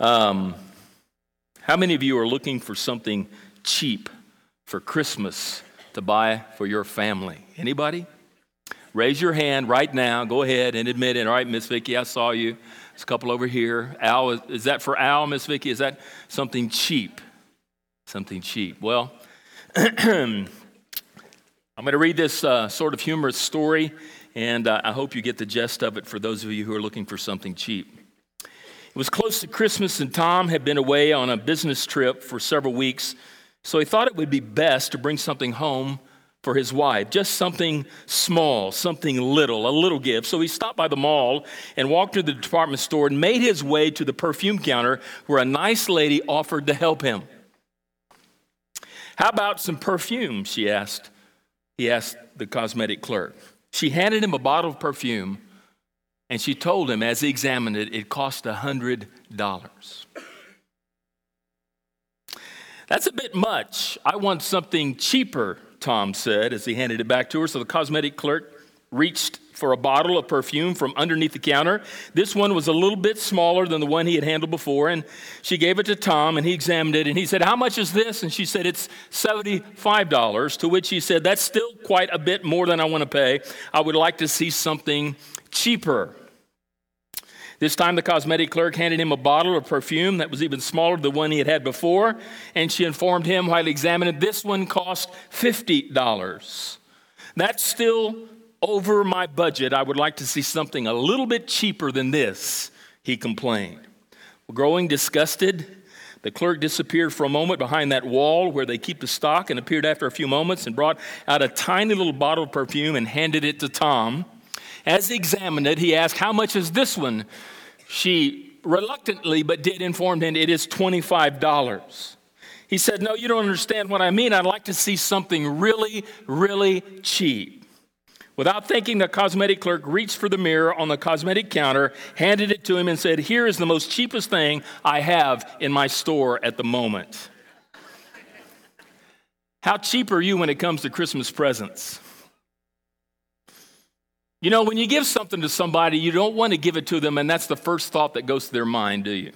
Um, how many of you are looking for something cheap for Christmas to buy for your family? Anybody? Raise your hand right now. Go ahead and admit it. All right, Miss Vicki, I saw you. There's a couple over here. Al, is, that for Al, Miss Vicki? Is that something cheap? Something cheap. Well, I'm going to read this uh, sort of humorous story, and uh, I hope you get the gist of it for those of you who are looking for something cheap. It was close to Christmas, and Tom had been away on a business trip for several weeks, so he thought it would be best to bring something home for his wife, just something small, something little, a little gift. So he stopped by the mall and walked to the department store and made his way to the perfume counter where a nice lady offered to help him. How about some perfume? She asked. He asked the cosmetic clerk. She handed him a bottle of perfume and she told him, as he examined it, it cost a $100. That's a bit much. I want something cheaper, Tom said as he handed it back to her. So the cosmetic clerk reached for a bottle of perfume from underneath the counter. This one was a little bit smaller than the one he had handled before, and she gave it to Tom, and he examined it, and he said, How much is this? And she said, It's $75, to which he said, That's still quite a bit more than I want to pay. I would like to see something cheaper. This time, the cosmetic clerk handed him a bottle of perfume that was even smaller than the one he had had before, and she informed him while he examined it, this one cost $50. That's still over my budget. I would like to see something a little bit cheaper than this, he complained. Growing disgusted, the clerk disappeared for a moment behind that wall where they keep the stock and appeared after a few moments and brought out a tiny little bottle of perfume and handed it to Tom. As he examined it, he asked, How much is this one? She reluctantly but did inform him it is $25. He said, No, you don't understand what I mean. I'd like to see something really, really cheap. Without thinking, the cosmetic clerk reached for the mirror on the cosmetic counter, handed it to him, and said, Here is the most cheapest thing I have in my store at the moment. How cheap are you when it comes to Christmas presents? You know, when you give something to somebody, you don't want to give it to them, and that's the first thought that goes to their mind, do you?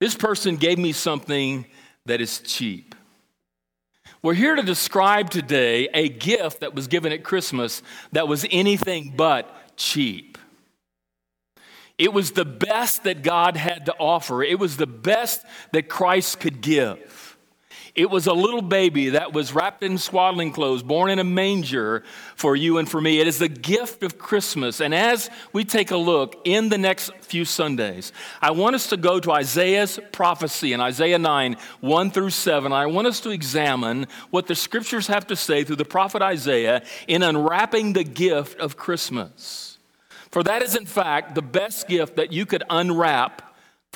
This person gave me something that is cheap. We're here to describe today a gift that was given at Christmas that was anything but cheap. It was the best that God had to offer, it was the best that Christ could give. It was a little baby that was wrapped in swaddling clothes, born in a manger for you and for me. It is the gift of Christmas. And as we take a look in the next few Sundays, I want us to go to Isaiah's prophecy in Isaiah 9, 1 through 7. I want us to examine what the scriptures have to say through the prophet Isaiah in unwrapping the gift of Christmas. For that is, in fact, the best gift that you could unwrap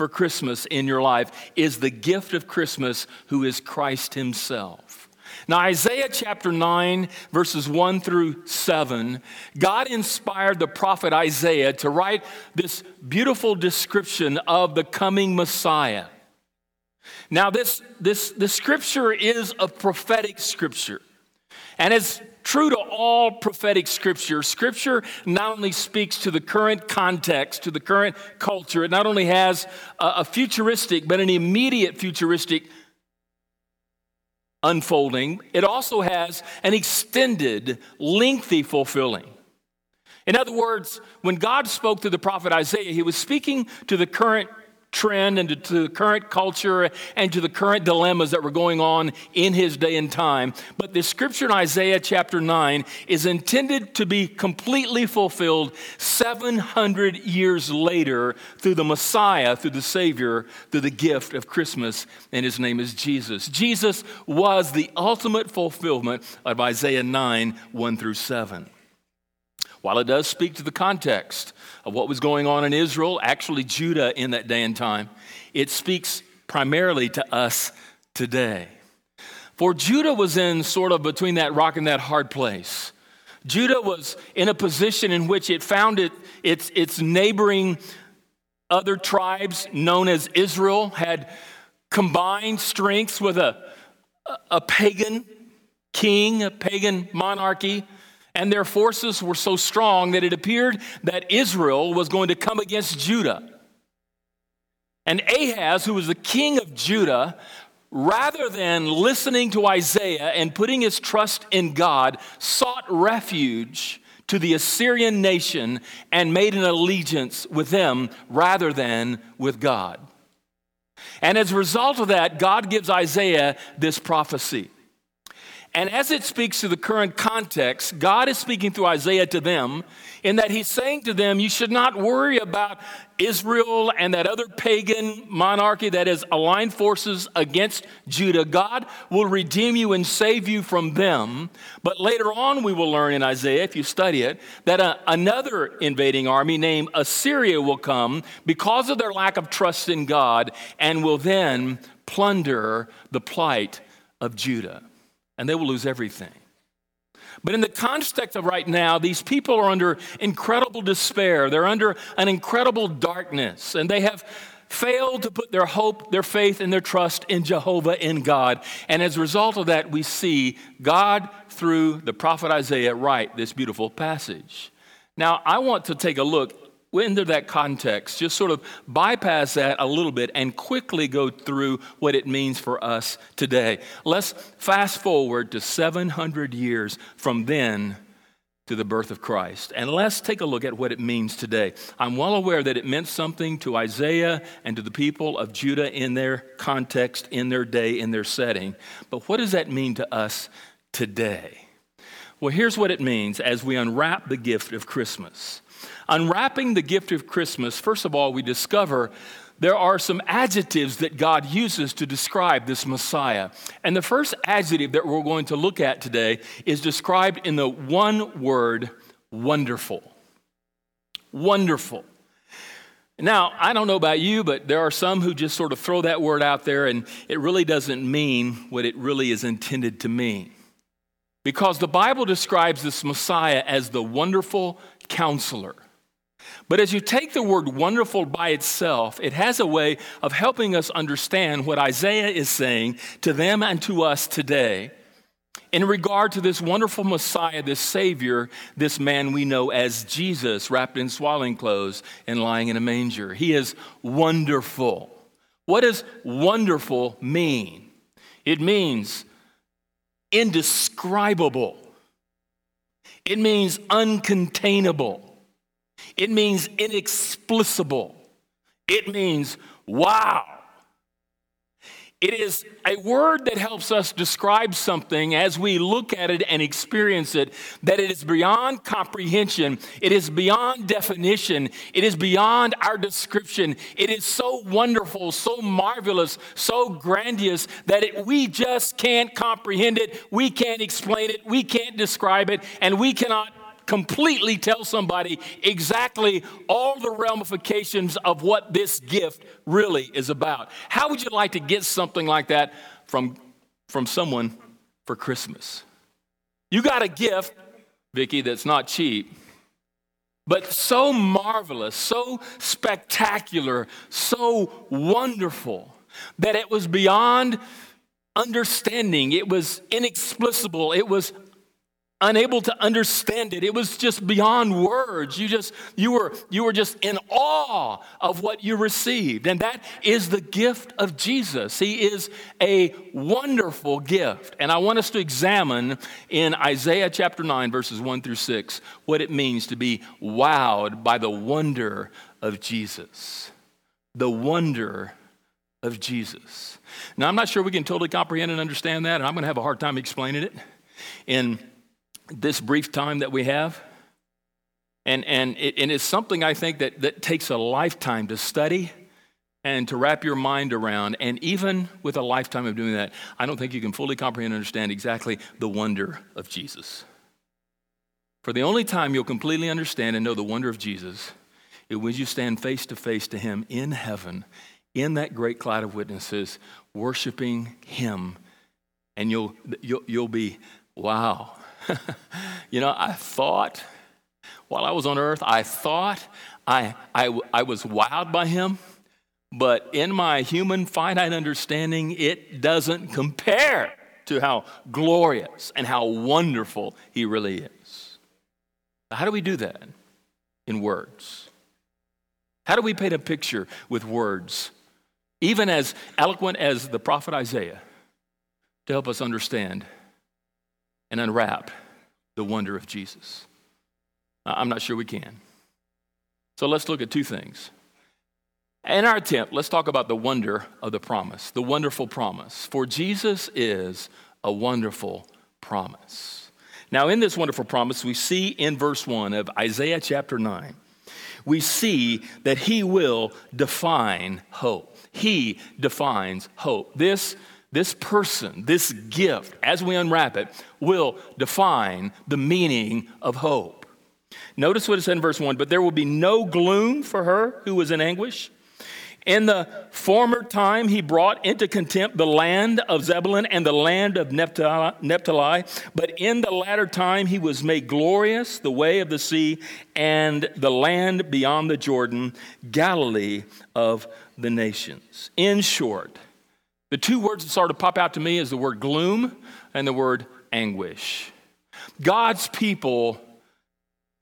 for Christmas in your life is the gift of Christmas, who is Christ Himself. Now, Isaiah chapter 9, verses 1 through 7, God inspired the prophet Isaiah to write this beautiful description of the coming Messiah. Now, this, this, this scripture is a prophetic scripture. And as True to all prophetic scripture, scripture not only speaks to the current context, to the current culture, it not only has a, a futuristic, but an immediate futuristic unfolding, it also has an extended, lengthy fulfilling. In other words, when God spoke to the prophet Isaiah, he was speaking to the current trend and to, to, the current culture and to the current dilemmas that were going on in his day and time. But the scripture in Isaiah chapter 9 is intended to be completely fulfilled 700 years later through the Messiah, through the Savior, through the gift of Christmas, and his name is Jesus. Jesus was the ultimate fulfillment of Isaiah 9 1 through 7. While it does speak to the context of what was going on in Israel, actually Judah in that day and time, it speaks primarily to us today. For Judah was in sort of between that rock and that hard place. Judah was in a position in which it found it, its, its neighboring other tribes, known as Israel, had combined strengths with a, a pagan king, a pagan monarchy and their forces were so strong that it appeared that Israel was going to come against Judah. And Ahaz, who was the king of Judah, rather than listening to Isaiah and putting his trust in God, sought refuge to the Assyrian nation and made an allegiance with them rather than with God. And as a result of that, God gives Isaiah this prophecy. And as it speaks to the current context, God is speaking through Isaiah to them in that he's saying to them, You should not worry about Israel and that other pagan monarchy that has aligned forces against Judah. God will redeem you and save you from them. But later on, we will learn in Isaiah, if you study it, that a, another invading army named Assyria will come because of their lack of trust in God and will then plunder the plight of Judah and they will lose everything. But in the context of right now, these people are under incredible despair. They're under an incredible darkness, and they have failed to put their hope, their faith, and their trust in Jehovah, in God. And as a result of that, we see God, through the prophet Isaiah, write this beautiful passage. Now, I want to take a look into that context, just sort of bypass that a little bit and quickly go through what it means for us today. Let's fast forward to 700 years from then to the birth of Christ. And let's take a look at what it means today. I'm well aware that it meant something to Isaiah and to the people of Judah in their context, in their day, in their setting. But what does that mean to us today? Well, here's what it means as we unwrap the gift of Christmas. Unwrapping the gift of Christmas, first of all, we discover there are some adjectives that God uses to describe this Messiah. And the first adjective that we're going to look at today is described in the one word, wonderful. Wonderful. Now, I don't know about you, but there are some who just sort of throw that word out there and it really doesn't mean what it really is intended to mean. Because the Bible describes this Messiah as the wonderful counselor. But as you take the word wonderful by itself, it has a way of helping us understand what Isaiah is saying to them and to us today in regard to this wonderful Messiah, this Savior, this man we know as Jesus, wrapped in swaddling clothes and lying in a manger. He is wonderful. What does wonderful mean? It means indescribable, it means uncontainable. It means inexplicable. It means wow. It is a word that helps us describe something as we look at it and experience it, that it is beyond comprehension. It is beyond definition. It is beyond our description. It is so wonderful, so marvelous, so grandiose that it, we just can't comprehend it. We can't explain it. We can't describe it. And we cannot completely tell somebody exactly all the ramifications of what this gift really is about. How would you like to get something like that from, from someone for Christmas? You got a gift, Vicki, that's not cheap, but so marvelous, so spectacular, so wonderful that it was beyond understanding. It was inexplicable. It was unable to understand it. It was just beyond words. You just you were you were just in awe of what you received. And that is the gift of Jesus. He is a wonderful gift. And I want us to examine in Isaiah chapter 9 verses 1 through 6 what it means to be wowed by the wonder of Jesus. The wonder of Jesus. Now, I'm not sure we can totally comprehend and understand that, and I'm going to have a hard time explaining it. In this brief time that we have. And, and, it, and it's something I think that, that takes a lifetime to study and to wrap your mind around. And even with a lifetime of doing that, I don't think you can fully comprehend and understand exactly the wonder of Jesus. For the only time you'll completely understand and know the wonder of Jesus is when you stand face to face to Him in heaven, in that great cloud of witnesses, worshiping Him. And you'll, you'll, you'll be, wow, you know, I thought, while I was on earth, I thought I, I, I was wowed by him, but in my human finite understanding, it doesn't compare to how glorious and how wonderful he really is. How do we do that? In words. How do we paint a picture with words even as eloquent as the prophet Isaiah, to help us understand and unwrap the wonder of Jesus? I'm not sure we can. So let's look at two things. In our attempt, let's talk about the wonder of the promise, the wonderful promise. For Jesus is a wonderful promise. Now, in this wonderful promise, we see in verse 1 of Isaiah chapter 9, we see that he will define hope. He defines hope. This, this person, this gift, as we unwrap it, will define the meaning of hope. Notice what it said in verse 1 But there will be no gloom for her who was in anguish. In the former time, he brought into contempt the land of Zebulun and the land of Naphtali. But in the latter time, he was made glorious, the way of the sea, and the land beyond the Jordan, Galilee of the nations. In short, the two words that started to pop out to me is the word gloom and the word anguish. God's people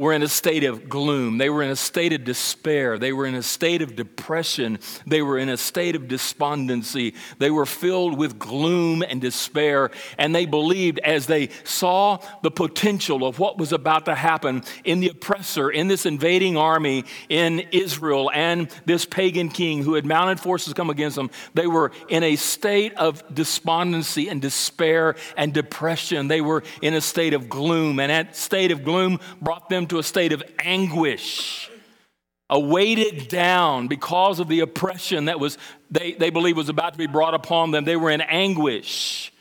were in a state of gloom. They were in a state of despair. They were in a state of depression. They were in a state of despondency. They were filled with gloom and despair. And they believed as they saw the potential of what was about to happen in the oppressor, in this invading army in Israel, and this pagan king who had mounted forces come against them, they were in a state of despondency and despair and depression. They were in a state of gloom. And that state of gloom brought them to a state of anguish, a weighted down because of the oppression that was they, they believed was about to be brought upon them. They were in anguish.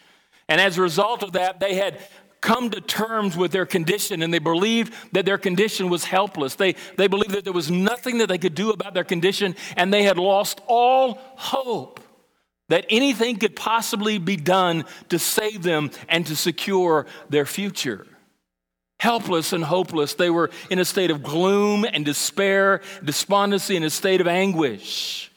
And as a result of that, they had come to terms with their condition and they believed that their condition was helpless. They, they believed that there was nothing that they could do about their condition and they had lost all hope that anything could possibly be done to save them and to secure their future helpless and hopeless. They were in a state of gloom and despair, despondency, and a state of anguish.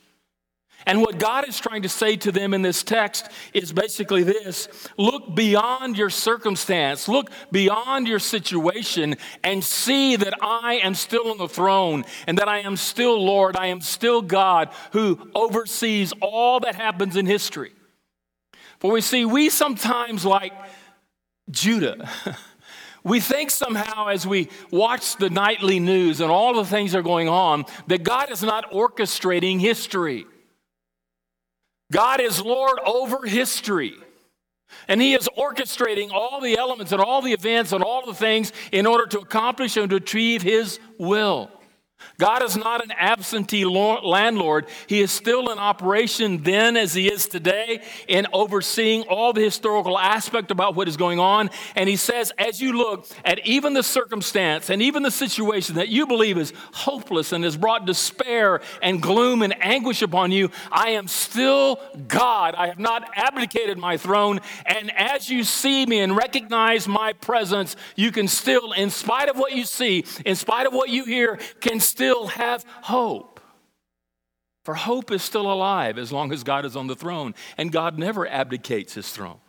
And what God is trying to say to them in this text is basically this look beyond your circumstance, look beyond your situation, and see that I am still on the throne and that I am still Lord. I am still God who oversees all that happens in history. For we see, we sometimes like Judah. We think somehow as we watch the nightly news and all the things that are going on that God is not orchestrating history. God is Lord over history. And He is orchestrating all the elements and all the events and all the things in order to accomplish and to achieve His will. God is not an absentee landlord. He is still in operation then as he is today in overseeing all the historical aspect about what is going on. And he says, as you look at even the circumstance and even the situation that you believe is hopeless and has brought despair and gloom and anguish upon you, I am still God. I have not abdicated my throne. And as you see me and recognize my presence, you can still, in spite of what you see, in spite of what you hear, can still have hope. For hope is still alive as long as God is on the throne, and God never abdicates his throne.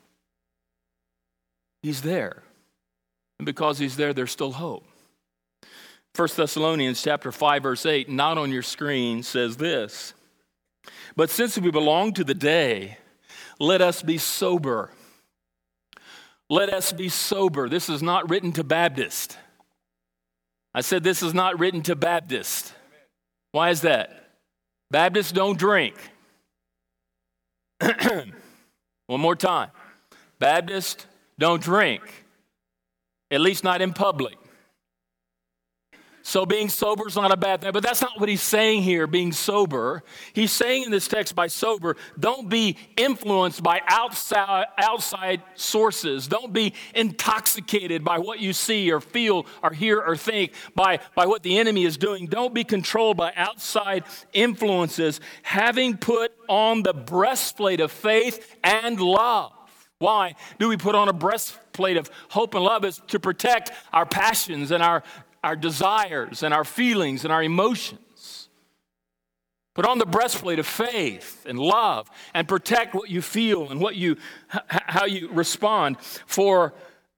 He's there. And because he's there, there's still hope. 1 Thessalonians chapter 5 verse 8, not on your screen, says this. But since we belong to the day, let us be sober. Let us be sober. This is not written to Baptists. I said this is not written to Baptists. Why is that? Baptists don't drink. One more time. Baptists don't drink, at least not in public. So being sober is not a bad thing, but that's not what he's saying here, being sober. He's saying in this text by sober, don't be influenced by outside, outside sources. Don't be intoxicated by what you see or feel or hear or think, by, by what the enemy is doing. Don't be controlled by outside influences, having put on the breastplate of faith and love. Why do we put on a breastplate of hope and love? Is to protect our passions and our our desires and our feelings and our emotions. Put on the breastplate of faith and love and protect what you feel and what you, how you respond for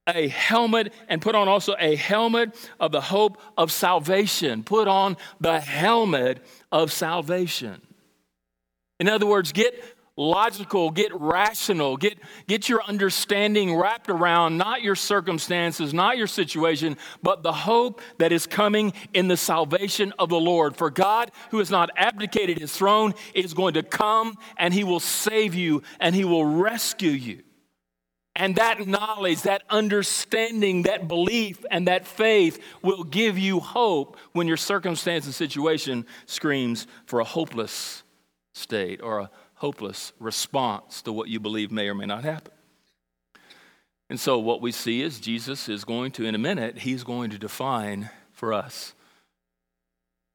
a helmet and put on also a helmet of the hope of salvation. Put on the helmet of salvation. In other words, get logical, get rational, get, get your understanding wrapped around not your circumstances, not your situation, but the hope that is coming in the salvation of the Lord. For God, who has not abdicated his throne, is going to come and he will save you and he will rescue you. And that knowledge, that understanding, that belief, and that faith will give you hope when your circumstance and situation screams for a hopeless state or a hopeless response to what you believe may or may not happen. And so, what we see is Jesus is going to, in a minute, he's going to define for us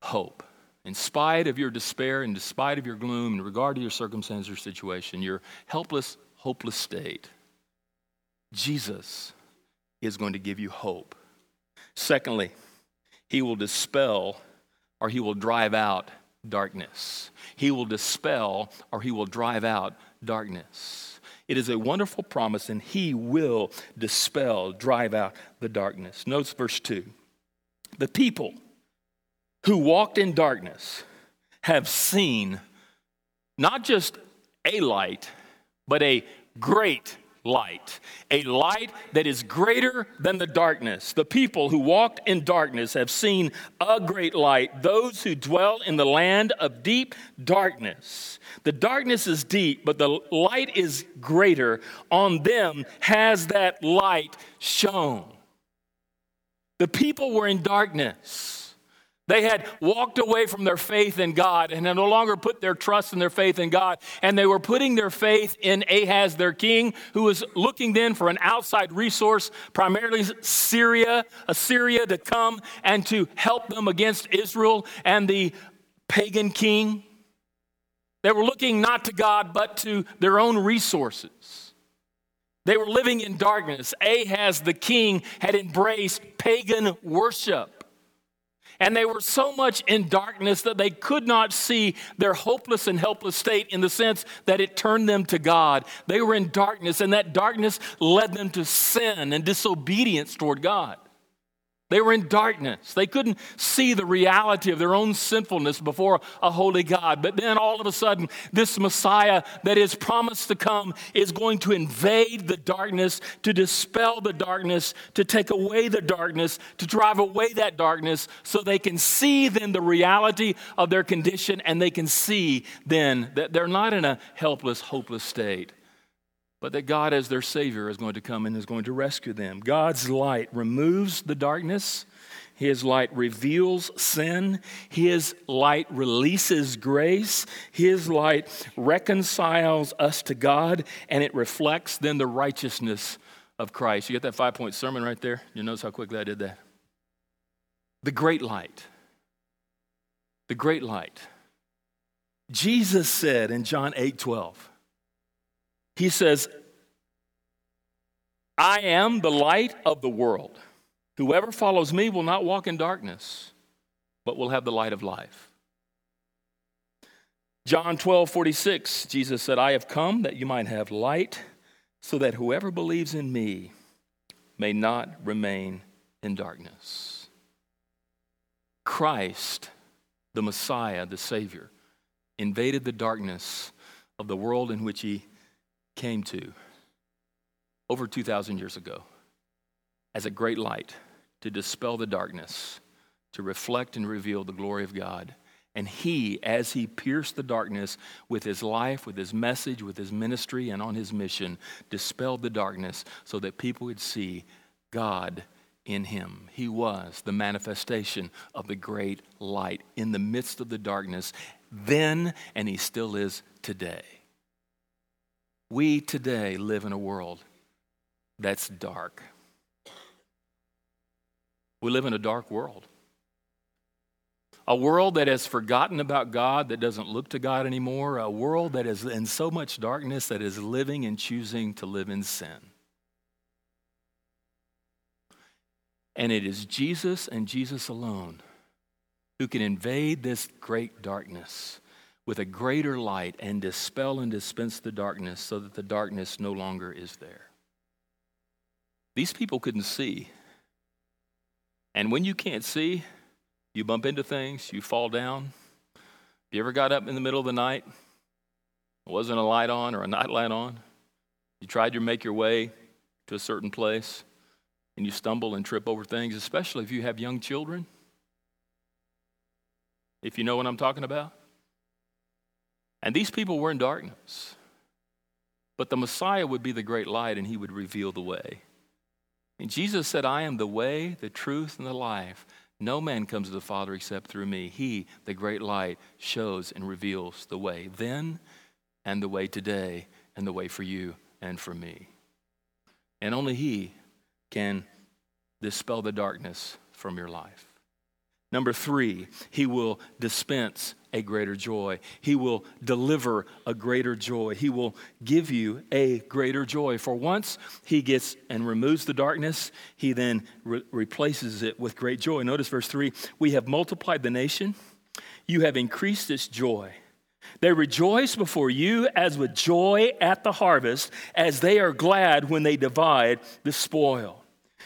hope. In spite of your despair, in spite of your gloom, in regard to your circumstance or situation, your helpless, hopeless state, Jesus is going to give you hope. Secondly, he will dispel or he will drive out darkness. He will dispel or he will drive out darkness. It is a wonderful promise, and he will dispel, drive out the darkness. Notice verse 2. The people who walked in darkness have seen not just a light, but a great light, a light that is greater than the darkness. The people who walked in darkness have seen a great light, those who dwell in the land of deep darkness. The darkness is deep, but the light is greater. On them has that light shone. The people were in darkness. They had walked away from their faith in God and had no longer put their trust and their faith in God. And they were putting their faith in Ahaz, their king, who was looking then for an outside resource, primarily Syria, Assyria, to come and to help them against Israel and the pagan king. They were looking not to God, but to their own resources. They were living in darkness. Ahaz, the king, had embraced pagan worship. And they were so much in darkness that they could not see their hopeless and helpless state in the sense that it turned them to God. They were in darkness, and that darkness led them to sin and disobedience toward God. They were in darkness. They couldn't see the reality of their own sinfulness before a holy God. But then all of a sudden, this Messiah that is promised to come is going to invade the darkness, to dispel the darkness, to take away the darkness, to drive away that darkness so they can see then the reality of their condition and they can see then that they're not in a helpless, hopeless state but that God, as their Savior, is going to come and is going to rescue them. God's light removes the darkness. His light reveals sin. His light releases grace. His light reconciles us to God, and it reflects then the righteousness of Christ. You get that five point sermon right there? You notice how quickly I did that? The great light. The great light. Jesus said in John 8 12, he says, I am the light of the world. Whoever follows me will not walk in darkness, but will have the light of life. John 12, 46, Jesus said, I have come that you might have light, so that whoever believes in me may not remain in darkness. Christ, the Messiah, the Savior, invaded the darkness of the world in which he came to over 2,000 years ago as a great light to dispel the darkness, to reflect and reveal the glory of God. And he, as he pierced the darkness with his life, with his message, with his ministry, and on his mission, dispelled the darkness so that people would see God in him. He was the manifestation of the great light in the midst of the darkness then, and he still is today. We today live in a world that's dark. We live in a dark world. A world that has forgotten about God, that doesn't look to God anymore. A world that is in so much darkness that is living and choosing to live in sin. And it is Jesus and Jesus alone who can invade this great darkness with a greater light and dispel and dispense the darkness so that the darkness no longer is there. These people couldn't see. And when you can't see, you bump into things, you fall down. You ever got up in the middle of the night It wasn't a light on or a night light on. You tried to make your way to a certain place and you stumble and trip over things, especially if you have young children. If you know what I'm talking about. And these people were in darkness. But the Messiah would be the great light and he would reveal the way. And Jesus said, I am the way, the truth, and the life. No man comes to the Father except through me. He, the great light, shows and reveals the way then and the way today and the way for you and for me. And only He can dispel the darkness from your life. Number three, He will dispense a greater joy. He will deliver a greater joy. He will give you a greater joy. For once He gets and removes the darkness, He then re- replaces it with great joy. Notice verse three We have multiplied the nation, you have increased its joy. They rejoice before you as with joy at the harvest, as they are glad when they divide the spoil.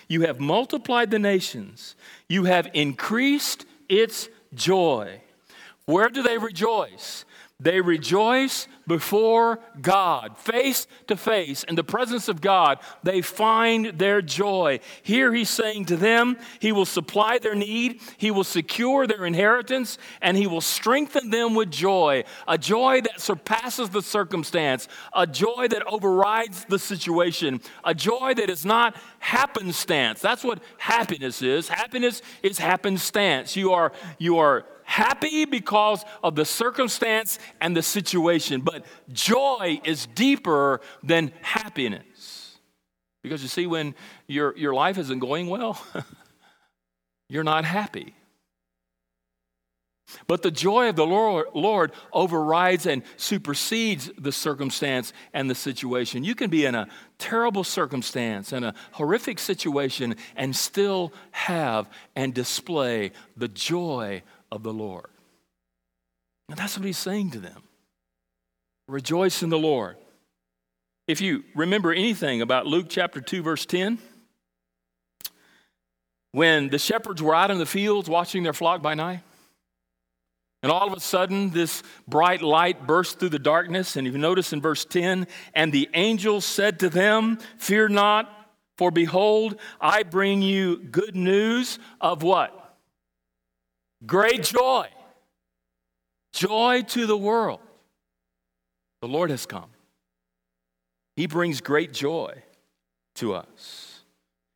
You have multiplied the nations, you have increased its joy. Where do they rejoice? They rejoice before God, face to face, in the presence of God. They find their joy. Here he's saying to them, He will supply their need, He will secure their inheritance, and He will strengthen them with joy a joy that surpasses the circumstance, a joy that overrides the situation, a joy that is not happenstance. That's what happiness is. Happiness is happenstance. You are, you are happy because of the circumstance and the situation, but joy is deeper than happiness. Because you see, when your, your life isn't going well, you're not happy. But the joy of the Lord, Lord, overrides and supersedes the circumstance and the situation. You can be in a terrible circumstance and a horrific situation and still have and display the joy of the Lord. And that's what he's saying to them. Rejoice in the Lord. If you remember anything about Luke chapter 2, verse 10, when the shepherds were out in the fields watching their flock by night, and all of a sudden, this bright light burst through the darkness. And if you notice in verse 10, and the angel said to them, Fear not, for behold, I bring you good news of what? Great joy. Joy to the world. The Lord has come. He brings great joy to us.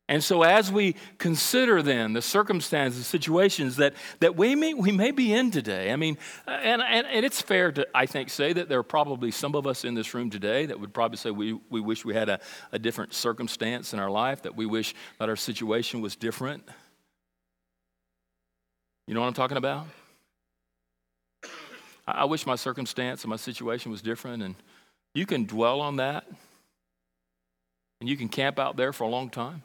And so, as we consider then the circumstances, situations that, that we, may, we may be in today, I mean, uh, and, and, and it's fair to, I think, say that there are probably some of us in this room today that would probably say we, we wish we had a, a different circumstance in our life, that we wish that our situation was different. You know what I'm talking about? I wish my circumstance and my situation was different, and you can dwell on that, and you can camp out there for a long time,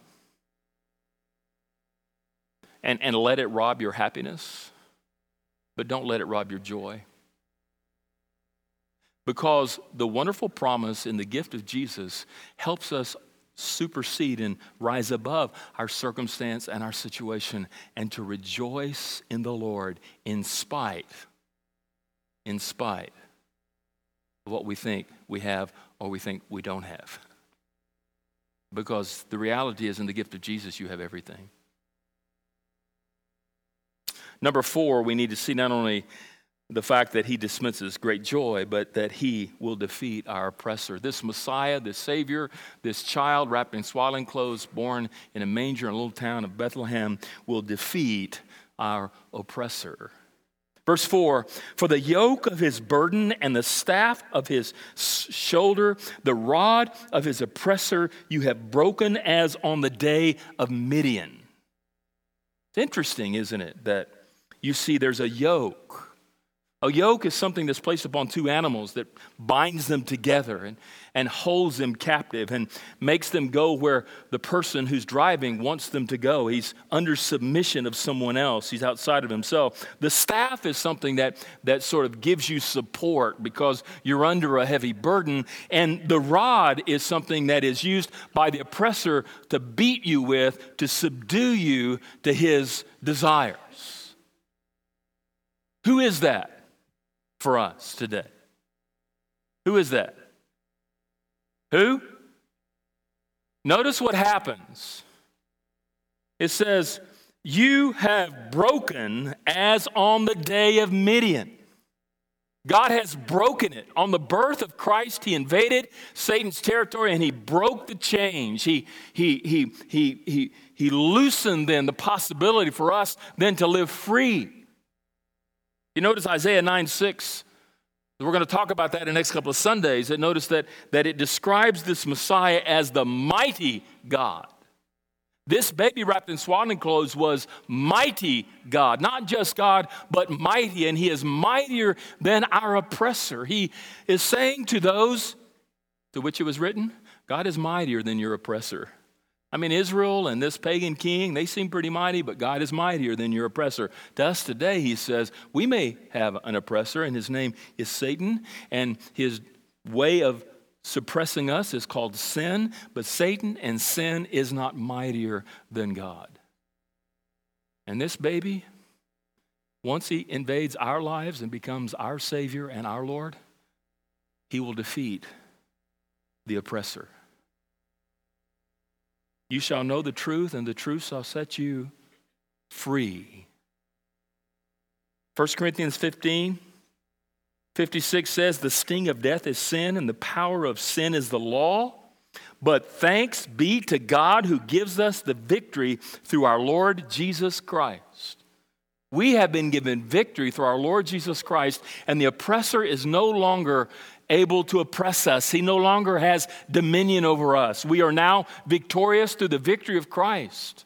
and, and let it rob your happiness, but don't let it rob your joy. Because the wonderful promise in the gift of Jesus helps us supersede and rise above our circumstance and our situation and to rejoice in the Lord in spite, in spite of what we think we have or we think we don't have. Because the reality is, in the gift of Jesus, you have everything. Number four, we need to see not only the fact that he dismisses great joy, but that he will defeat our oppressor. This Messiah, this Savior, this child wrapped in swaddling clothes, born in a manger in a little town of Bethlehem, will defeat our oppressor. Verse 4 For the yoke of his burden and the staff of his shoulder, the rod of his oppressor, you have broken as on the day of Midian. It's interesting, isn't it, that you see there's a yoke a yoke is something that's placed upon two animals that binds them together and, and holds them captive and makes them go where the person who's driving wants them to go. He's under submission of someone else, he's outside of himself. The staff is something that, that sort of gives you support because you're under a heavy burden. And the rod is something that is used by the oppressor to beat you with, to subdue you to his desires. Who is that? For us today. Who is that? Who? Notice what happens. It says, You have broken as on the day of Midian. God has broken it. On the birth of Christ, He invaded Satan's territory and He broke the chains. He, he, he, he, he, he loosened then the possibility for us then to live free. You notice Isaiah 9 6. We're going to talk about that in the next couple of Sundays. And notice that, that it describes this Messiah as the mighty God. This baby wrapped in swaddling clothes was mighty God, not just God, but mighty, and he is mightier than our oppressor. He is saying to those to which it was written, God is mightier than your oppressor. I mean, Israel and this pagan king, they seem pretty mighty, but God is mightier than your oppressor. To us today, he says, we may have an oppressor, and his name is Satan, and his way of suppressing us is called sin, but Satan and sin is not mightier than God. And this baby, once he invades our lives and becomes our Savior and our Lord, he will defeat the oppressor. You shall know the truth, and the truth shall set you free. 1 Corinthians 15 56 says, The sting of death is sin, and the power of sin is the law. But thanks be to God who gives us the victory through our Lord Jesus Christ. We have been given victory through our Lord Jesus Christ, and the oppressor is no longer able to oppress us. He no longer has dominion over us. We are now victorious through the victory of Christ.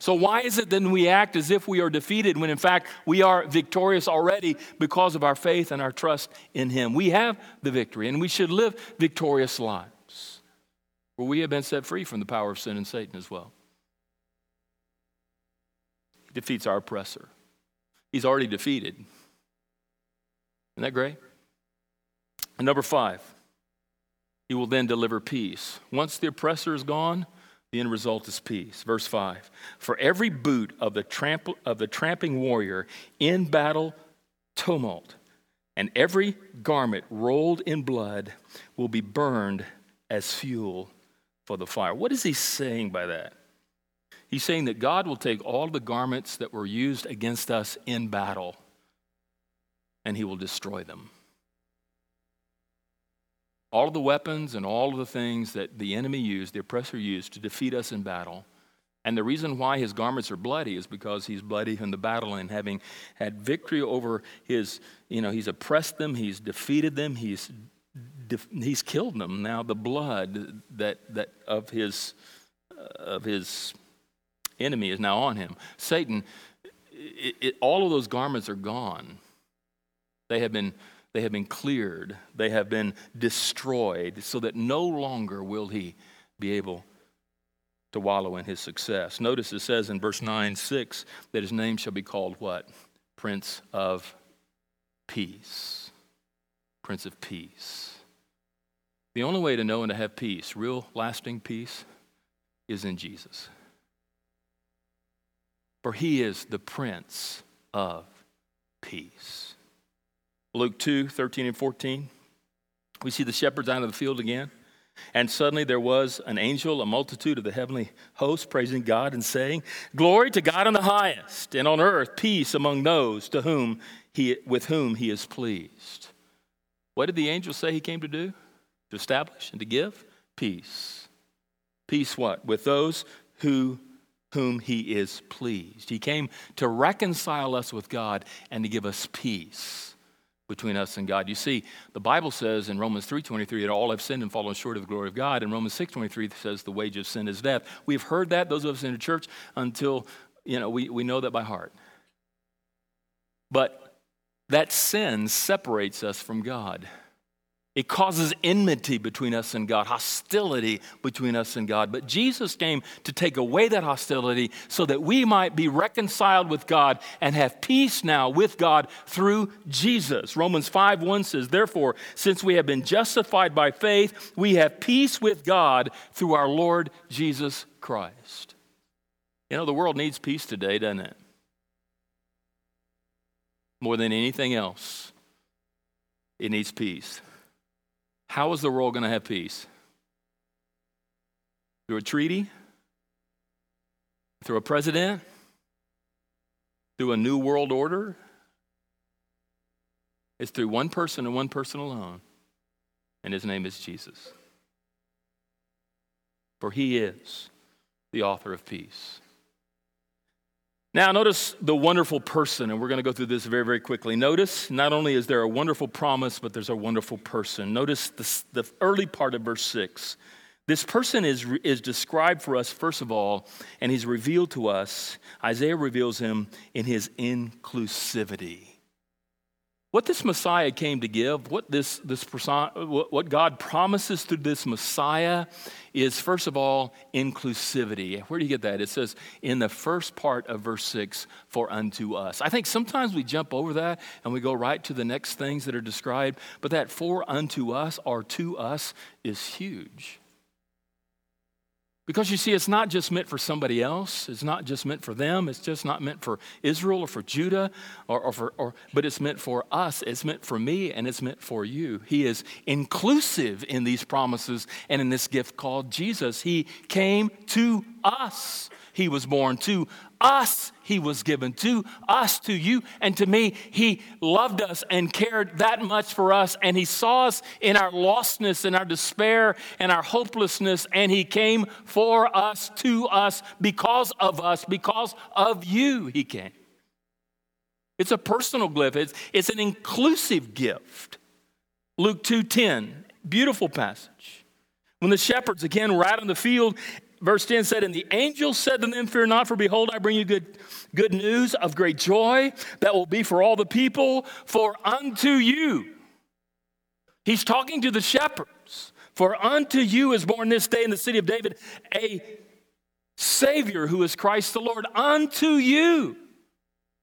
So, why is it then we act as if we are defeated when in fact we are victorious already because of our faith and our trust in Him? We have the victory and we should live victorious lives where we have been set free from the power of sin and Satan as well. He defeats our oppressor, He's already defeated. Isn't that great? And number five, He will then deliver peace. Once the oppressor is gone, the end result is peace. Verse 5 For every boot of the, tramp- of the tramping warrior in battle tumult, and every garment rolled in blood will be burned as fuel for the fire. What is he saying by that? He's saying that God will take all the garments that were used against us in battle and he will destroy them all of the weapons and all of the things that the enemy used, the oppressor used to defeat us in battle. And the reason why his garments are bloody is because he's bloody in the battle and having had victory over his, you know, he's oppressed them, he's defeated them, he's, he's killed them. Now the blood that, that of his, uh, of his enemy is now on him. Satan, it, it, all of those garments are gone. They have been they have been cleared, they have been destroyed, so that no longer will he be able to wallow in his success. Notice it says in verse 9 6 that his name shall be called what? Prince of Peace. Prince of Peace. The only way to know and to have peace, real lasting peace, is in Jesus. For he is the Prince of Peace. Luke 2 13 and 14. We see the shepherds out of the field again. And suddenly there was an angel, a multitude of the heavenly host, praising God and saying, Glory to God in the highest, and on earth peace among those to whom he, with whom he is pleased. What did the angel say he came to do? To establish and to give? Peace. Peace what? With those who whom he is pleased. He came to reconcile us with God and to give us peace between us and God. You see, the Bible says in Romans 3:23 that all have sinned and fallen short of the glory of God. And Romans 6:23 says the wage of sin is death. We've heard that, those of us in the church, until you know we, we know that by heart. But that sin separates us from God. It causes enmity between us and God, hostility between us and God. But Jesus came to take away that hostility so that we might be reconciled with God and have peace now with God through Jesus. Romans 5 1 says, Therefore, since we have been justified by faith, we have peace with God through our Lord Jesus Christ. You know, the world needs peace today, doesn't it? More than anything else. it needs peace. How is the world going to have peace? Through a treaty? Through a president? Through a new world order? It's through one person and one person alone, and his name is Jesus. For he is the author of peace. Now, notice the wonderful person, and we're going to go through this very, very quickly. Notice not only is there a wonderful promise, but there's a wonderful person. Notice the, the early part of verse 6. This person is, is described for us, first of all, and he's revealed to us. Isaiah reveals him in his inclusivity. What this Messiah came to give, what, this, this, person, what God promises through this Messiah is, first of all, inclusivity. Where do you get that? It says in the first part of verse 6, for unto us. I think sometimes we jump over that and we go right to the next things that are described, but that for unto us or to us is huge. Because you see, it's not just meant for somebody else. It's not just meant for them. It's just not meant for Israel or for Judah, or, or for, or, but it's meant for us. It's meant for me, and it's meant for you. He is inclusive in these promises and in this gift called Jesus. He came to us. He was born to us he was given to us, to you, and to me. He loved us and cared that much for us, and He saw us in our lostness and our despair and our hopelessness, and He came for us, to us, because of us, because of you, He came. It's a personal gift, it's, it's an inclusive gift. Luke 2:10, beautiful passage. When the shepherds again were out in the field verse 10 said, And the angel said to them, Fear not, for behold, I bring you good, good news of great joy that will be for all the people, for unto you. He's talking to the shepherds. For unto you is born this day in the city of David a Savior who is Christ the Lord. Unto you.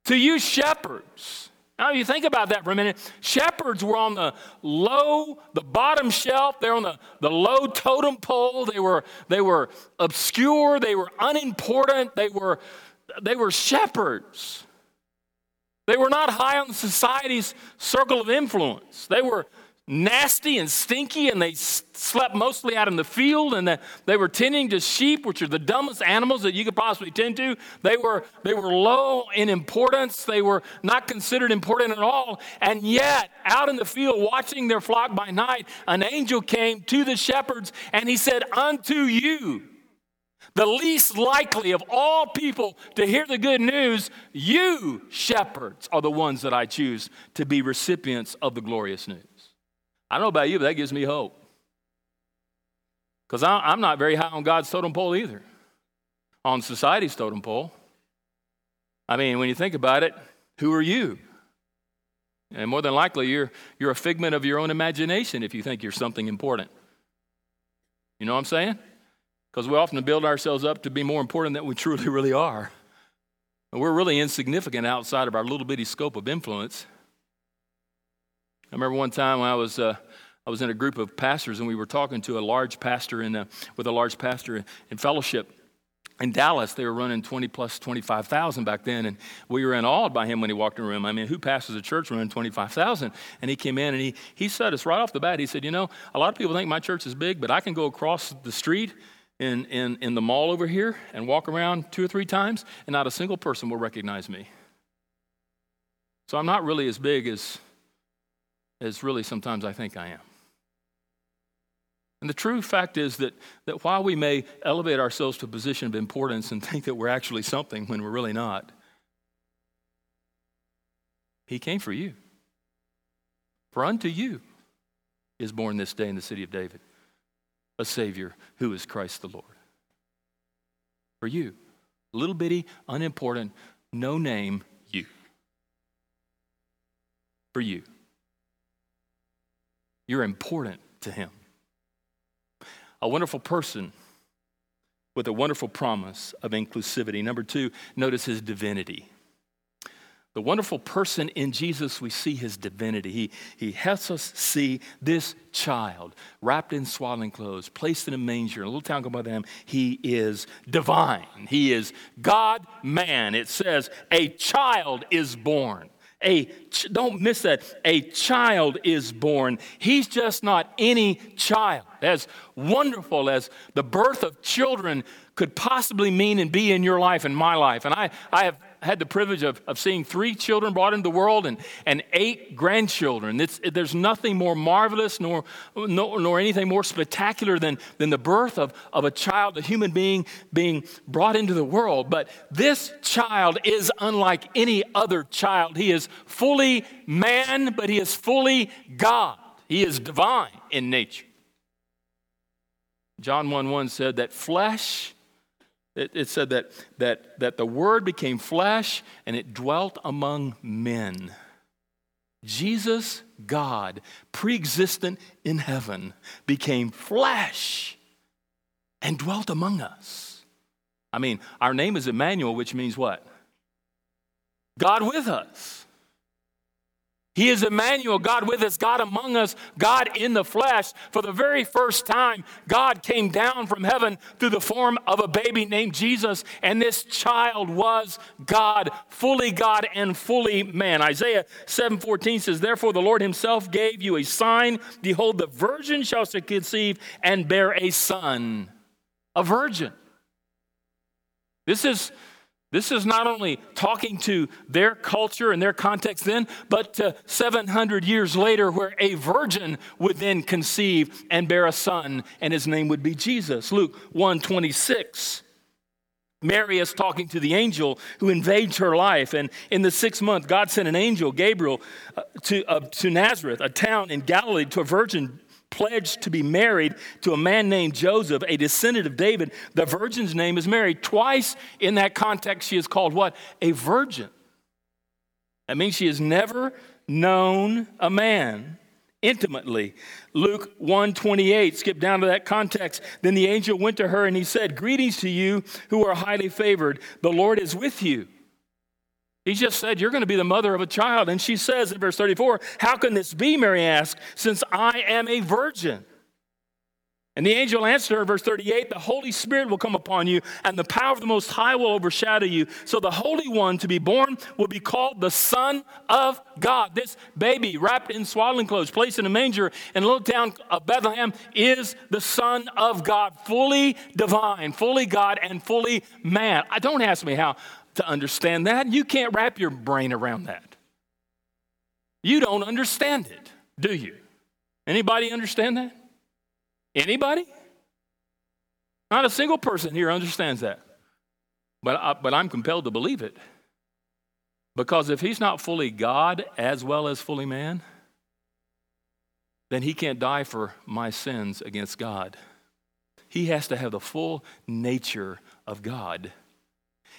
To you, shepherds. Now, if you think about that for a minute. Shepherds were on the low, the bottom shelf. They're on the, the low totem pole. They were, they were obscure. They were unimportant. They were, they were shepherds. They were not high on society's circle of influence. They were nasty and stinky, and they slept mostly out in the field, and they were tending to sheep, which are the dumbest animals that you could possibly tend to. They were, they were low in importance, they were not considered important at all. And yet, out in the field, watching their flock by night, an angel came to the shepherds, and he said, Unto you, the least likely of all people to hear the good news, you shepherds are the ones that I choose to be recipients of the glorious news. I don't know about you, but that gives me hope. Because I'm not very high on God's totem pole either, on society's totem pole. I mean, when you think about it, who are you? And more than likely, you're, you're a figment of your own imagination if you think you're something important. You know what I'm saying? Because we often build ourselves up to be more important than we truly, really are. And we're really insignificant outside of our little bitty scope of influence. I remember one time when I was, uh, I was in a group of pastors and we were talking to a large pastor in a, with a large pastor in fellowship in Dallas, they were running 20 plus 25,000 back then, and we were in awe by him when he walked in the room. I mean, who passes a church running 25,000? And he came in and he, he said us right off the bat, he said, You know, a lot of people think my church is big, but I can go across the street in, in, in the mall over here and walk around two or three times, and not a single person will recognize me. So I'm not really as big as as really sometimes I think I am. And the true fact is that, that while we may elevate ourselves to a position of importance and think that we're actually something when we're really not, He came for you. For unto you is born this day in the city of David a Savior who is Christ the Lord. For you, little bitty, unimportant, no name, you. For you. You're important to Him. A wonderful person with a wonderful promise of inclusivity. Number two, notice His divinity. The wonderful person in Jesus, we see his divinity. He, he helps us see this child wrapped in swaddling clothes, placed in a manger in a little town called Bethlehem. He is divine. He is God man. It says, a child is born a don't miss that. A child is born. He's just not any child. As wonderful as the birth of children could possibly mean and be in your life and my life. And I, I have had the privilege of, of seeing three children brought into the world and, and eight grandchildren. It's, there's nothing more marvelous nor, nor, nor anything more spectacular than, than the birth of, of a child, a human being being brought into the world. But this child is unlike any other child. He is fully man, but he is fully God. He is divine in nature. John 1 1 said that flesh it, it said that, that, that the Word became flesh and it dwelt among men. Jesus, God, pre existent in heaven, became flesh and dwelt among us. I mean, our name is Immanuel, which means what? God with us. He is Emmanuel, God with us, God among us, God in the flesh. For the very first time, God came down from heaven through the form of a baby named Jesus, and this child was God, fully God and fully man. Isaiah 7:14 says, "Therefore the Lord himself gave you a sign: behold, the virgin shall conceive and bear a son." A virgin. This is this is not only talking to their culture and their context then, but to 700 years later, where a virgin would then conceive and bear a son, and his name would be Jesus. Luke 1 26. Mary is talking to the angel who invades her life. And in the sixth month, God sent an angel, Gabriel, uh, to, uh, to Nazareth, a town in Galilee, to a virgin pledged to be married to a man named Joseph, a descendant of David. The virgin's name is Mary. Twice in that context, she is called what? A virgin. That means she has never known a man intimately. Luke 128, skip down to that context. Then the angel went to her and he said, Greetings to you who are highly favored. The Lord is with you. He just said, You're going to be the mother of a child. And she says in verse 34, How can this be? Mary asked, since I am a virgin. And the angel answered her, in verse 38, The Holy Spirit will come upon you, and the power of the Most High will overshadow you. So the Holy One to be born will be called the Son of God. This baby, wrapped in swaddling clothes, placed in a manger in a little town of Bethlehem, is the Son of God, fully divine, fully God, and fully man. I don't ask me how to understand that. You can't wrap your brain around that. You don't understand it, do you? Anybody understand that? Anybody? Not a single person here understands that. But, I, but I'm compelled to believe it. Because if he's not fully God as well as fully man, then he can't die for my sins against God. He has to have the full nature of God.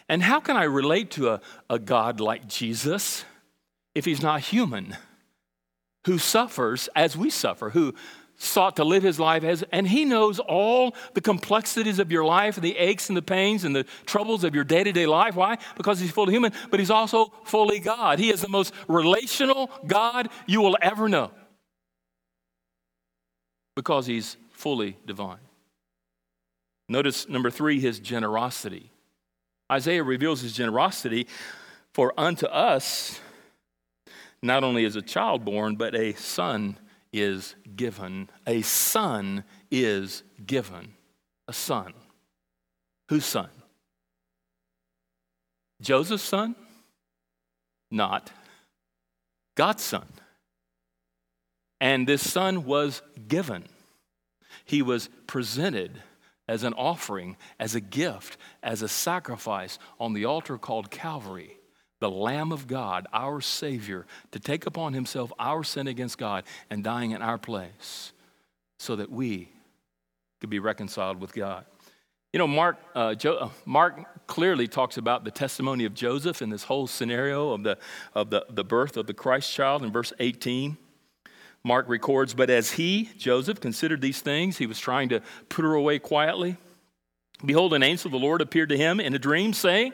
And how can I relate to a, a God like Jesus if he's not human, who suffers as we suffer, who sought to live his life as, and he knows all the complexities of your life, the aches and the pains and the troubles of your day to day life. Why? Because he's fully human, but he's also fully God. He is the most relational God you will ever know because he's fully divine. Notice number three, his generosity. Isaiah reveals his generosity, for unto us not only is a child born, but a son is given. A son is given. A son. Whose son? Joseph's son? Not. God's son. And this son was given. He was presented as an offering, as a gift, as a sacrifice on the altar called Calvary. The Lamb of God, our Savior, to take upon Himself our sin against God and dying in our place so that we could be reconciled with God. You know, Mark, uh, jo- uh, Mark clearly talks about the testimony of Joseph in this whole scenario of, the, of the, the birth of the Christ child in verse 18. Mark records, but as he, Joseph, considered these things, he was trying to put her away quietly. Behold, an angel of the Lord appeared to him in a dream, saying,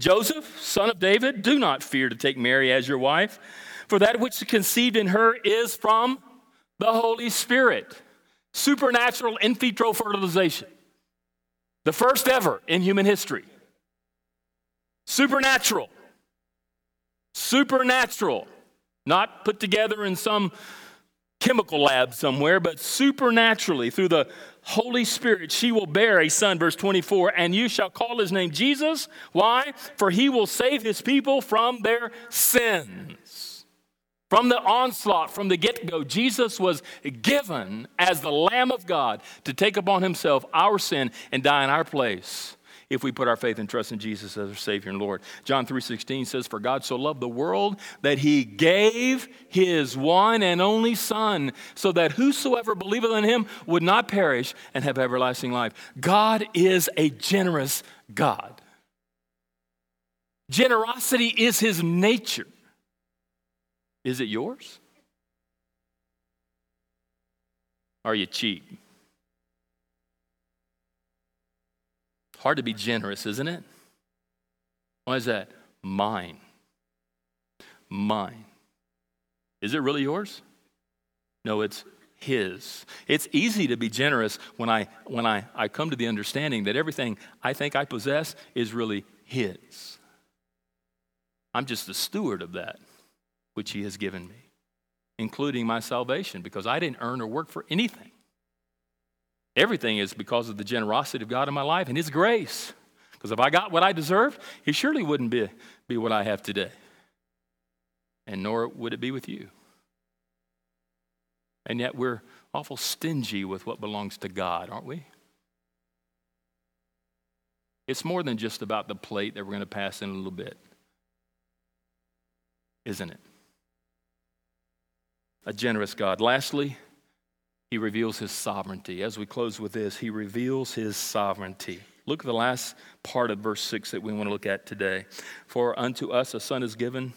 Joseph, son of David, do not fear to take Mary as your wife, for that which is conceived in her is from the Holy Spirit. Supernatural in vitro fertilization. The first ever in human history. Supernatural. Supernatural, not put together in some chemical lab somewhere, but supernaturally through the Holy Spirit, she will bear a son, verse 24, and you shall call his name Jesus. Why? For he will save his people from their sins. From the onslaught, from the get go, Jesus was given as the Lamb of God to take upon himself our sin and die in our place if we put our faith and trust in Jesus as our Savior and Lord. John 3:16 says, "For God so loved the world that he gave his one and only Son, so that whosoever believeth in him would not perish and have everlasting life." God is a generous God. Generosity is his nature. Is it yours? Are you cheap? Hard to be generous, isn't it? Why is that? Mine. Mine. Is it really yours? No, it's his. It's easy to be generous when I when I, I come to the understanding that everything I think I possess is really his. I'm just the steward of that which he has given me, including my salvation, because I didn't earn or work for anything. Everything is because of the generosity of God in my life and His grace. Because if I got what I deserved, it surely wouldn't be, be what I have today. And nor would it be with you. And yet we're awful stingy with what belongs to God, aren't we? It's more than just about the plate that we're going to pass in a little bit, isn't it? A generous God. Lastly, he reveals his sovereignty. As we close with this, he reveals his sovereignty. Look at the last part of verse 6 that we want to look at today. For unto us a son is given,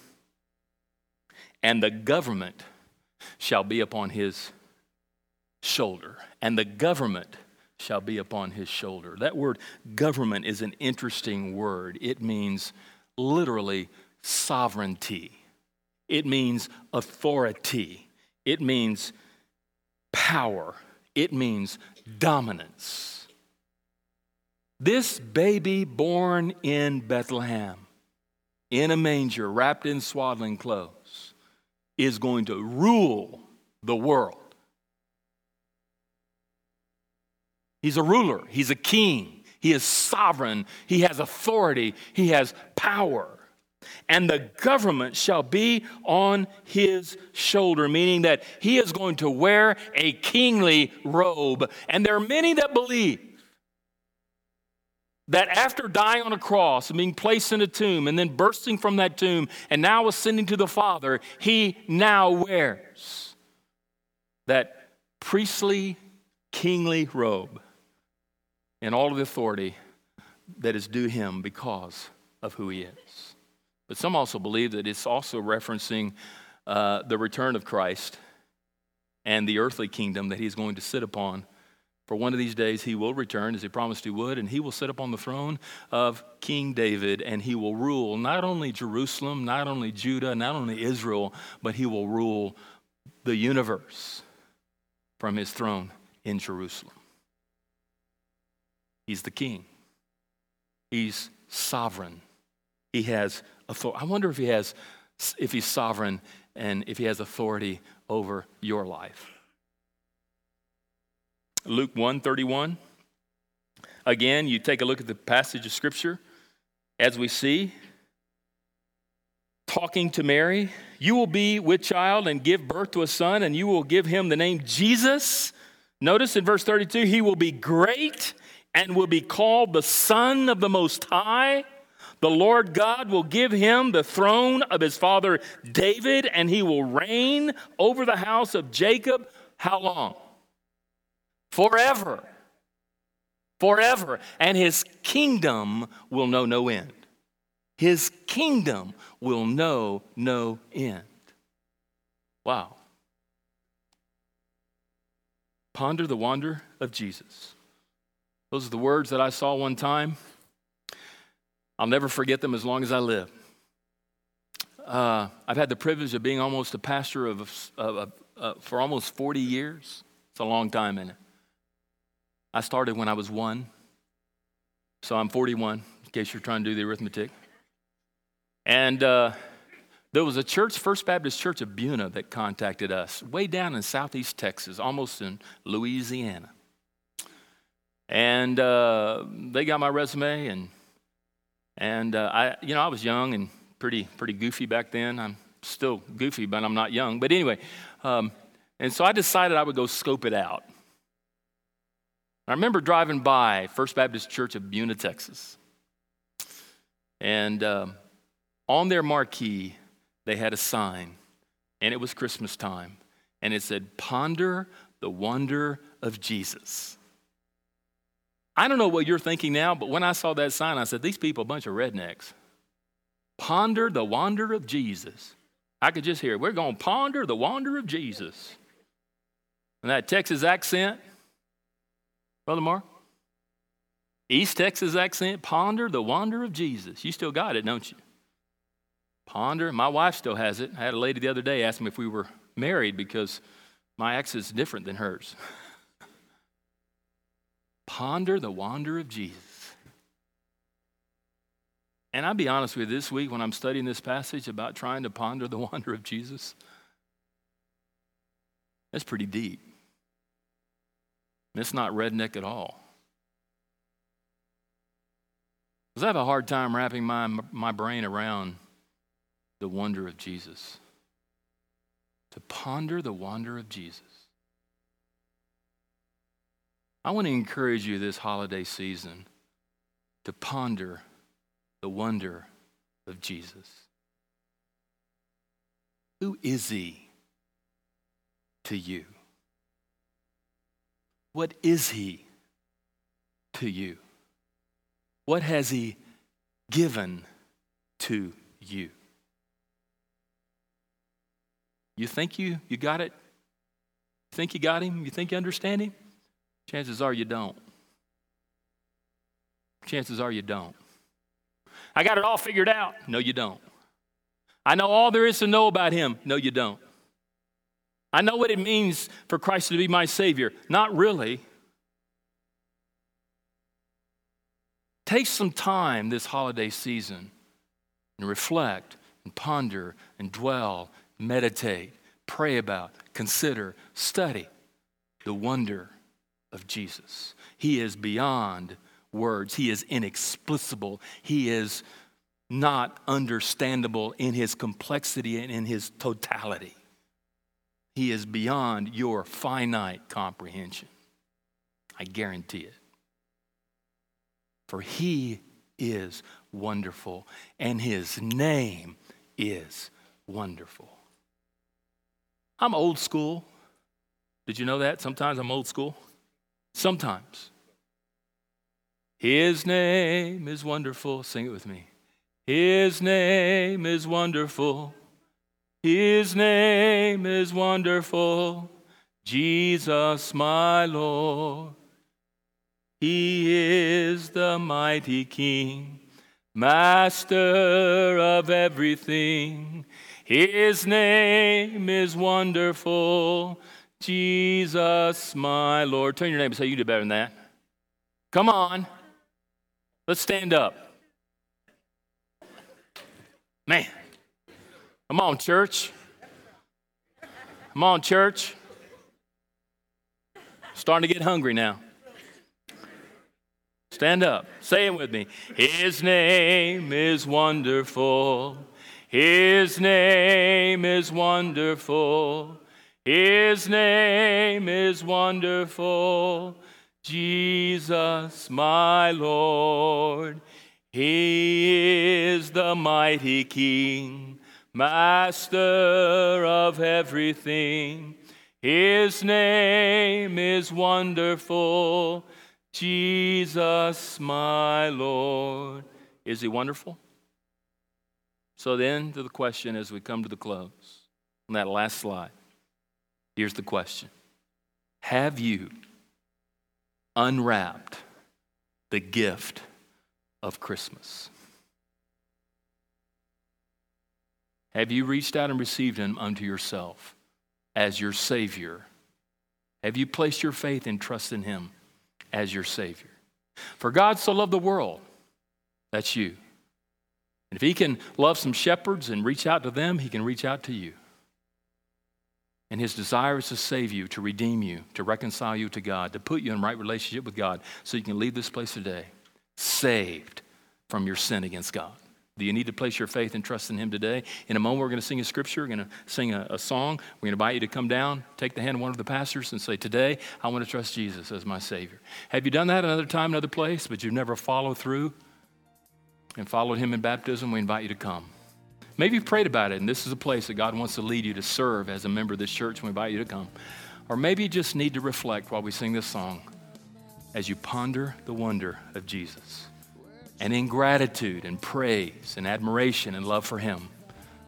and the government shall be upon his shoulder. And the government shall be upon his shoulder. That word government is an interesting word. It means literally sovereignty, it means authority, it means power, it means dominance. This baby born in Bethlehem, in a manger, wrapped in swaddling clothes, is going to rule the world. He's a ruler, he's a king, he is sovereign, he has authority, he has power and the government shall be on his shoulder, meaning that he is going to wear a kingly robe. And there are many that believe that after dying on a cross and being placed in a tomb and then bursting from that tomb and now ascending to the Father, he now wears that priestly, kingly robe and all of the authority that is due him because of who he is. But some also believe that it's also referencing uh, the return of Christ and the earthly kingdom that he's going to sit upon. For one of these days, he will return as he promised he would, and he will sit upon the throne of King David, and he will rule not only Jerusalem, not only Judah, not only Israel, but he will rule the universe from his throne in Jerusalem. He's the king, he's sovereign, he has authority. I wonder if he has, if he's sovereign and if he has authority over your life. Luke 1 31. Again, you take a look at the passage of scripture as we see talking to Mary, you will be with child and give birth to a son, and you will give him the name Jesus. Notice in verse 32 he will be great and will be called the Son of the Most High. The Lord God will give him the throne of his father David, and he will reign over the house of Jacob. How long? Forever. Forever. And his kingdom will know no end. His kingdom will know no end. Wow. Ponder the wonder of Jesus. Those are the words that I saw one time I'll never forget them as long as I live. Uh, I've had the privilege of being almost a pastor of, of, uh, for almost 40 years. It's a long time in it. I started when I was one, so I'm 41, in case you're trying to do the arithmetic. And uh, There was a church, First Baptist Church of Buna, that contacted us way down in southeast Texas, almost in Louisiana. And uh, they got my resume, and and uh, I, you know, I was young and pretty pretty goofy back then. I'm still goofy, but I'm not young. But anyway, um, and so I decided I would go scope it out. I remember driving by First Baptist Church of Buna, Texas, and um, on their marquee they had a sign, and it was Christmas time, and it said, "Ponder the wonder of Jesus." I don't know what you're thinking now, but when I saw that sign, I said, These people a bunch of rednecks. Ponder the wonder of Jesus. I could just hear it. We're going to ponder the wonder of Jesus. And that Texas accent, Brother Mark, East Texas accent, ponder the wonder of Jesus. You still got it, don't you? Ponder. My wife still has it. I had a lady the other day ask me if we were married because my accent's different than hers. Ponder the wonder of Jesus. And I'll be honest with you, this week when I'm studying this passage about trying to ponder the wonder of Jesus, that's pretty deep. It's not redneck at all. Because I have a hard time wrapping my, my brain around the wonder of Jesus. To ponder the wonder of Jesus. I want to encourage you this holiday season to ponder the wonder of Jesus. Who is he to you? What is he to you? What has he given to you? You think you, you got it? You think you got him? You think you understand him? Chances are you don't. Chances are you don't. I got it all figured out. No, you don't. I know all there is to know about him. No, you don't. I know what it means for Christ to be my Savior. Not really. Take some time this holiday season and reflect and ponder and dwell, meditate, pray about, consider, study the wonder of Jesus. He is beyond words, He is inexplicable, He is not understandable in His complexity and in His totality. He is beyond your finite comprehension. I guarantee it. For He is wonderful, and His name is wonderful. I'm old school. Did you know that? Sometimes I'm old school. Sometimes. His name is wonderful. Sing it with me. His name is wonderful. His name is wonderful. Jesus, my Lord. He is the mighty King, Master of everything. His name is wonderful. Jesus, my Lord. Turn your name and say, You do better than that. Come on. Let's stand up. Man. Come on, church. Come on, church. Starting to get hungry now. Stand up. Say it with me. His name is wonderful. His name is wonderful. His name is wonderful, Jesus my Lord. He is the mighty King, Master of everything. His name is wonderful, Jesus my Lord. Is he wonderful? So then, to the question as we come to the close on that last slide. Here's the question Have you unwrapped the gift of Christmas? Have you reached out and received Him unto yourself as your Savior? Have you placed your faith and trust in Him as your Savior? For God so loved the world, that's you, And if he can love some shepherds and reach out to them, he can reach out to you. And his desire is to save you, to redeem you, to reconcile you to God, to put you in right relationship with God so you can leave this place today saved from your sin against God. Do you need to place your faith and trust in Him today? In a moment, we're going to sing a scripture, we're going to sing a, a, song. We're going to invite you to come down, take the hand of one of the pastors, and say, Today, I want to trust Jesus as my Savior. Have you done that another time, another place, but you've never followed through and followed Him in baptism? We invite you to come. Maybe you've prayed about it, and this is a place that God wants to lead you to serve as a member of this church. We invite you to come. Or maybe you just need to reflect while we sing this song as you ponder the wonder of Jesus. And in gratitude and praise and admiration and love for Him,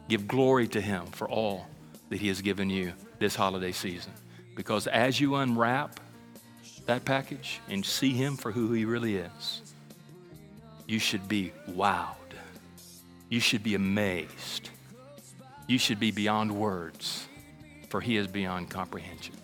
give glory to Him for all that He has given you this holiday season. Because as you unwrap that package and see Him for who He really is, you should be wowed. You should be amazed. You should be beyond words, for He is beyond comprehension.